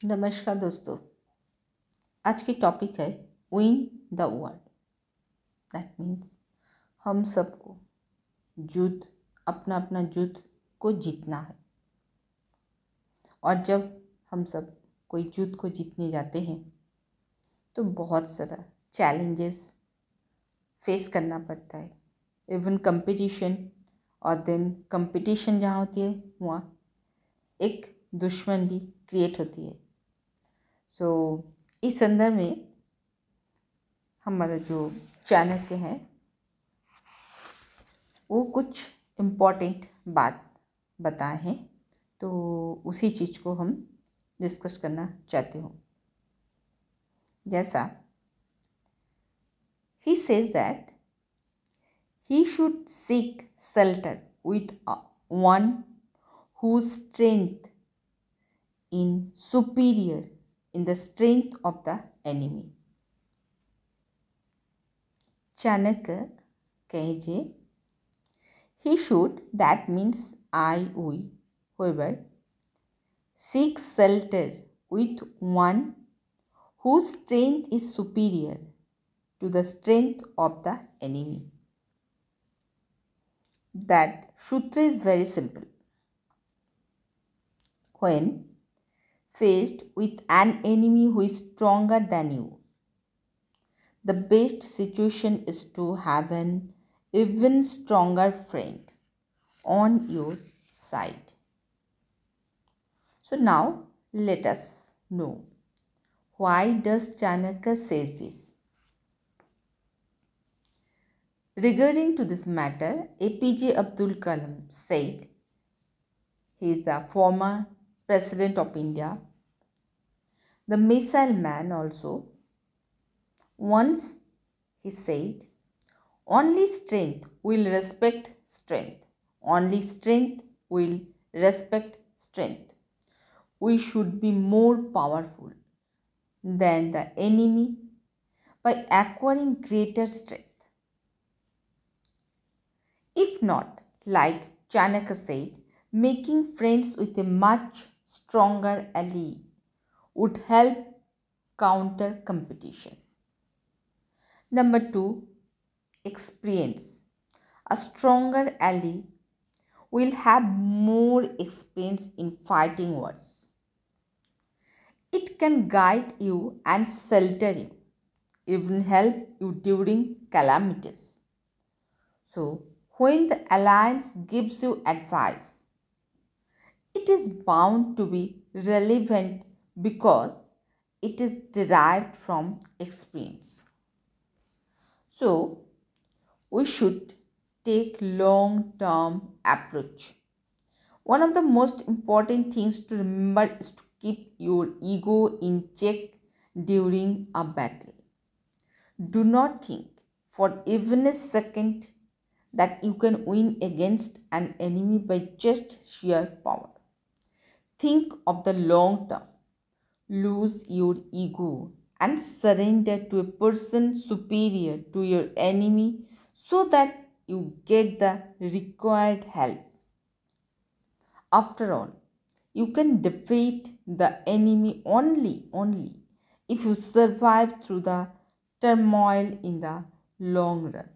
नमस्कार दोस्तों। आज की टॉपिक है win the world that means हम सबको युद्ध अपना अपना युद्ध को जीतना है। और जब हम सब कोई युद्ध को जीतने जाते हैं तो बहुत सारा चैलेंजेस फेस करना पड़ता है। इवन कंपटीशन और देन कंपटीशन जहाँ होती है, वहाँ एक दुश्मन भी क्रिएट होती है। सो so, इस संदर्भ में हमारा जो चाणक्य हैं वो कुछ इम्पोर्टेंट बात बताए हैं। तो उसी चीज़ को हम डिस्कस करना चाहते हो। जैसा he says that he should seek shelter with one whose strength in superior in the strength of the enemy. Chanakya KJ He should, that means I, we, whoever, seek shelter with one whose strength is superior to the strength of the enemy. That sutra is very simple. When faced with an enemy who is stronger than you. The best situation is to have an even stronger friend on your side. So now let us know why does Chanakya says this. Regarding to this matter, APJ Abdul Kalam said, he is the former President of India. The missile man also. Once he said, Only strength will respect strength. Only strength will respect strength. We should be more powerful than the enemy by acquiring greater strength. If not, like Chanakya said, making friends with a much stronger ally would help counter competition. Number two, experience. A stronger ally will have more experience in fighting wars. It can guide you and shelter you, even help you during calamities. So, when the alliance gives you advice, it is bound to be relevant because it is derived from experience. So, we should take long term approach. One of the most important things to remember is to keep your ego in check during a battle. Do not think for even a second that you can win against an enemy by just sheer power. Think of the long term. Lose your ego and surrender to a person superior to your enemy so that you get the required help. After all, you can defeat the enemy only, only if you survive through the turmoil in the long run.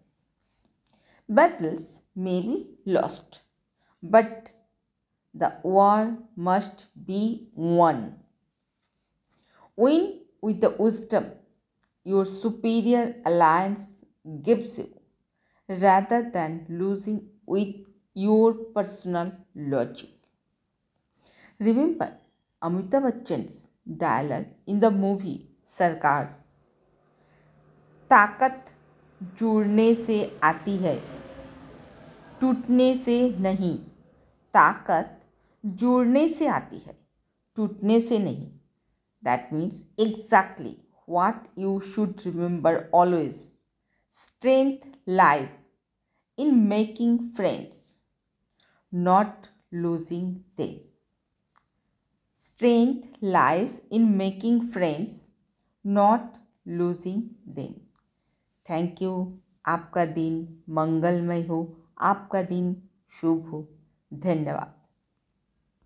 Battles may be lost, but the war must be won. Win with the wisdom your superior alliance gives you rather than losing with your personal logic. Remember Amitabh Bachchan's dialogue in the movie Sarkar. ताकत जुड़ने से आती है टूटने से नहीं ताकत जोड़ने से आती है टूटने से नहीं that means exactly what you should remember always strength lies in making friends, not losing them. Strength lies in making friends, not losing them. Thank you आपका दिन मंगलमय हो आपका दिन शुभ हो धन्यवाद